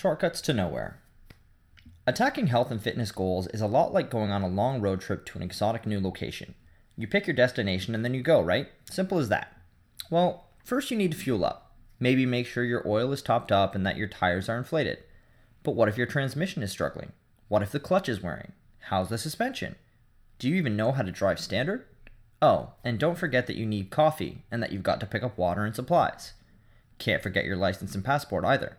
Shortcuts to nowhere. Attacking health and fitness goals is a lot like going on a long road trip to an exotic new location. You pick your destination and then you go, right? Simple as that. Well, first you need to fuel up. Maybe make sure your oil is topped up and that your tires are inflated. But what if your transmission is struggling? What if the clutch is wearing? How's the suspension? Do you even know how to drive standard? Oh, and don't forget that you need coffee and that you've got to pick up water and supplies. Can't forget your license and passport either.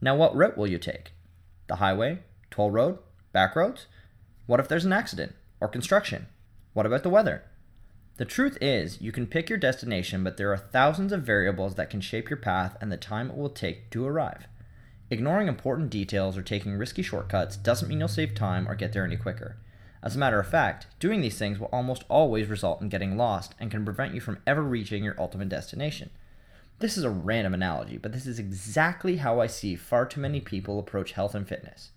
Now, what route will you take? The highway? Toll road? Back roads? What if there's an accident? Or construction? What about the weather? The truth is, you can pick your destination, but there are thousands of variables that can shape your path and the time it will take to arrive. Ignoring important details or taking risky shortcuts doesn't mean you'll save time or get there any quicker. As a matter of fact, doing these things will almost always result in getting lost and can prevent you from ever reaching your ultimate destination. This is a random analogy, but this is exactly how I see far too many people approach health and fitness.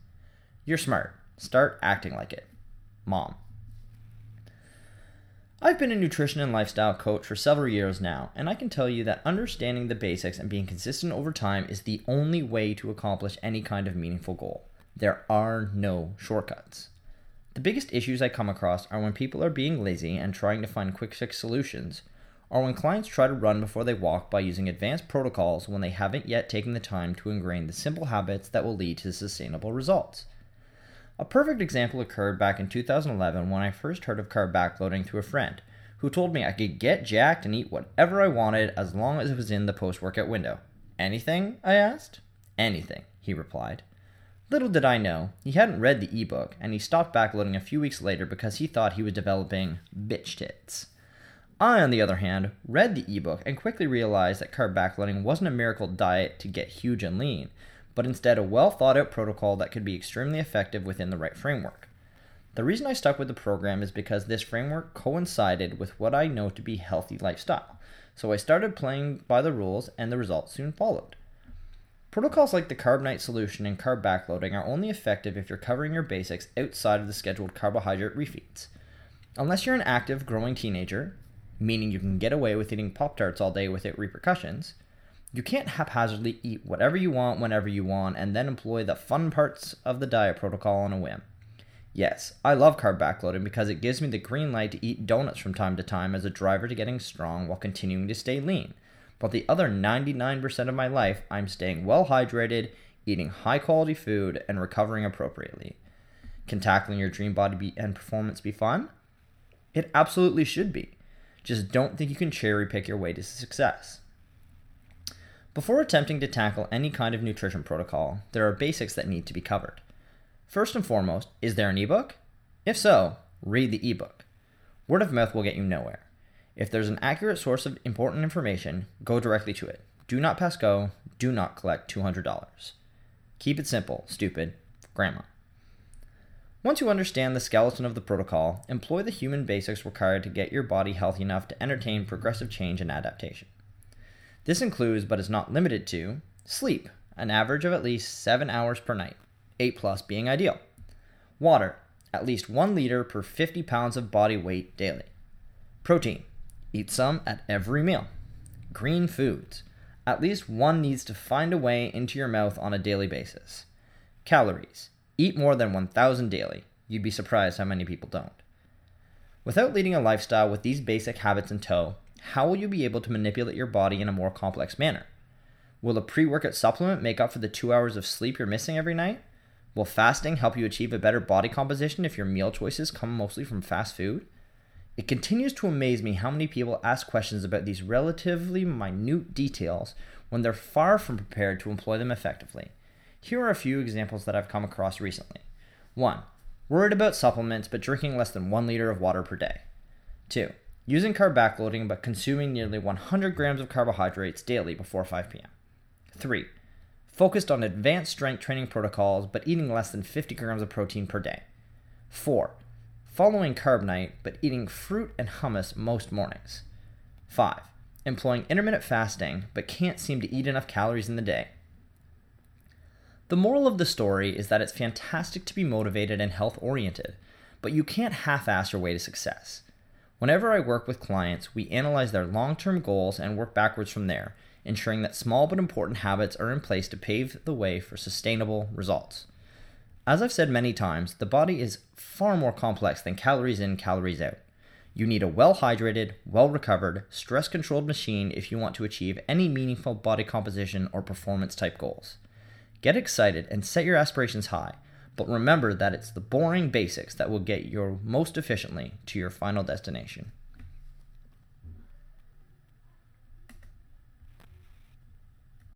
You're smart. Start acting like it. Mom. I've been a nutrition and lifestyle coach for several years now, and I can tell you that understanding the basics and being consistent over time is the only way to accomplish any kind of meaningful goal. There are no shortcuts. The biggest issues I come across are when people are being lazy and trying to find quick fix solutions, or when clients try to run before they walk by using advanced protocols when they haven't yet taken the time to ingrain the simple habits that will lead to sustainable results. A perfect example occurred back in 2011 when I first heard of carb backloading through a friend who told me I could get jacked and eat whatever I wanted as long as it was in the post workout window. Anything? I asked. Anything, he replied. Little did I know, he hadn't read the ebook, and he stopped backloading a few weeks later because he thought he was developing bitch tits. I, on the other hand, read the ebook and quickly realized that carb backloading wasn't a miracle diet to get huge and lean, but instead a well thought out protocol that could be extremely effective within the right framework. The reason I stuck with the program is because this framework coincided with what I know to be healthy lifestyle, so I started playing by the rules and the results soon followed. Protocols like the Carb Nite solution and carb backloading are only effective if you're covering your basics outside of the scheduled carbohydrate refeeds. Unless you're an active, growing teenager, meaning you can get away with eating Pop Tarts all day without repercussions, you can't haphazardly eat whatever you want whenever you want and then employ the fun parts of the diet protocol on a whim. Yes, I love carb backloading because it gives me the green light to eat donuts from time to time as a driver to getting strong while continuing to stay lean but the other 99% of my life, I'm staying well hydrated, eating high quality food, and recovering appropriately. Can tackling your dream body be, and performance be fun? It absolutely should be. Just don't think you can cherry pick your way to success. Before attempting to tackle any kind of nutrition protocol, there are basics that need to be covered. First and foremost, is there an ebook? If so, read the ebook. Word of mouth will get you nowhere. If there's an accurate source of important information, go directly to it. Do not pass go. Do not collect $200. Keep it simple, stupid. Grandma. Once you understand the skeleton of the protocol, employ the human basics required to get your body healthy enough to entertain progressive change and adaptation. This includes, but is not limited to, sleep, an average of at least 7 hours per night, 8 plus being ideal. Water, at least 1 liter per 50 pounds of body weight daily. Protein, Eat some at every meal. Green foods. At least one needs to find a way into your mouth on a daily basis. Calories. Eat more than 1,000 daily. You'd be surprised how many people don't. Without leading a lifestyle with these basic habits in tow, how will you be able to manipulate your body in a more complex manner? Will a pre workout supplement make up for the two hours of sleep you're missing every night? Will fasting help you achieve a better body composition if your meal choices come mostly from fast food? It continues to amaze me how many people ask questions about these relatively minute details when they're far from prepared to employ them effectively. Here are a few examples that I've come across recently. 1. Worried about supplements but drinking less than 1 liter of water per day. 2. Using carb backloading but consuming nearly 100 grams of carbohydrates daily before 5 p.m. 3. Focused on advanced strength training protocols but eating less than 50 grams of protein per day. 4 following Carb Nite but eating fruit and hummus most mornings. 5. Employing intermittent fasting but can't seem to eat enough calories in the day. The moral of the story is that it's fantastic to be motivated and health oriented, but you can't half ass your way to success. Whenever I work with clients, we analyze their long term goals and work backwards from there, ensuring that small but important habits are in place to pave the way for sustainable results. As I've said many times, the body is far more complex than calories in, calories out. You need a well hydrated, well recovered, stress controlled machine if you want to achieve any meaningful body composition or performance type goals. Get excited and set your aspirations high, but remember that it's the boring basics that will get you most efficiently to your final destination.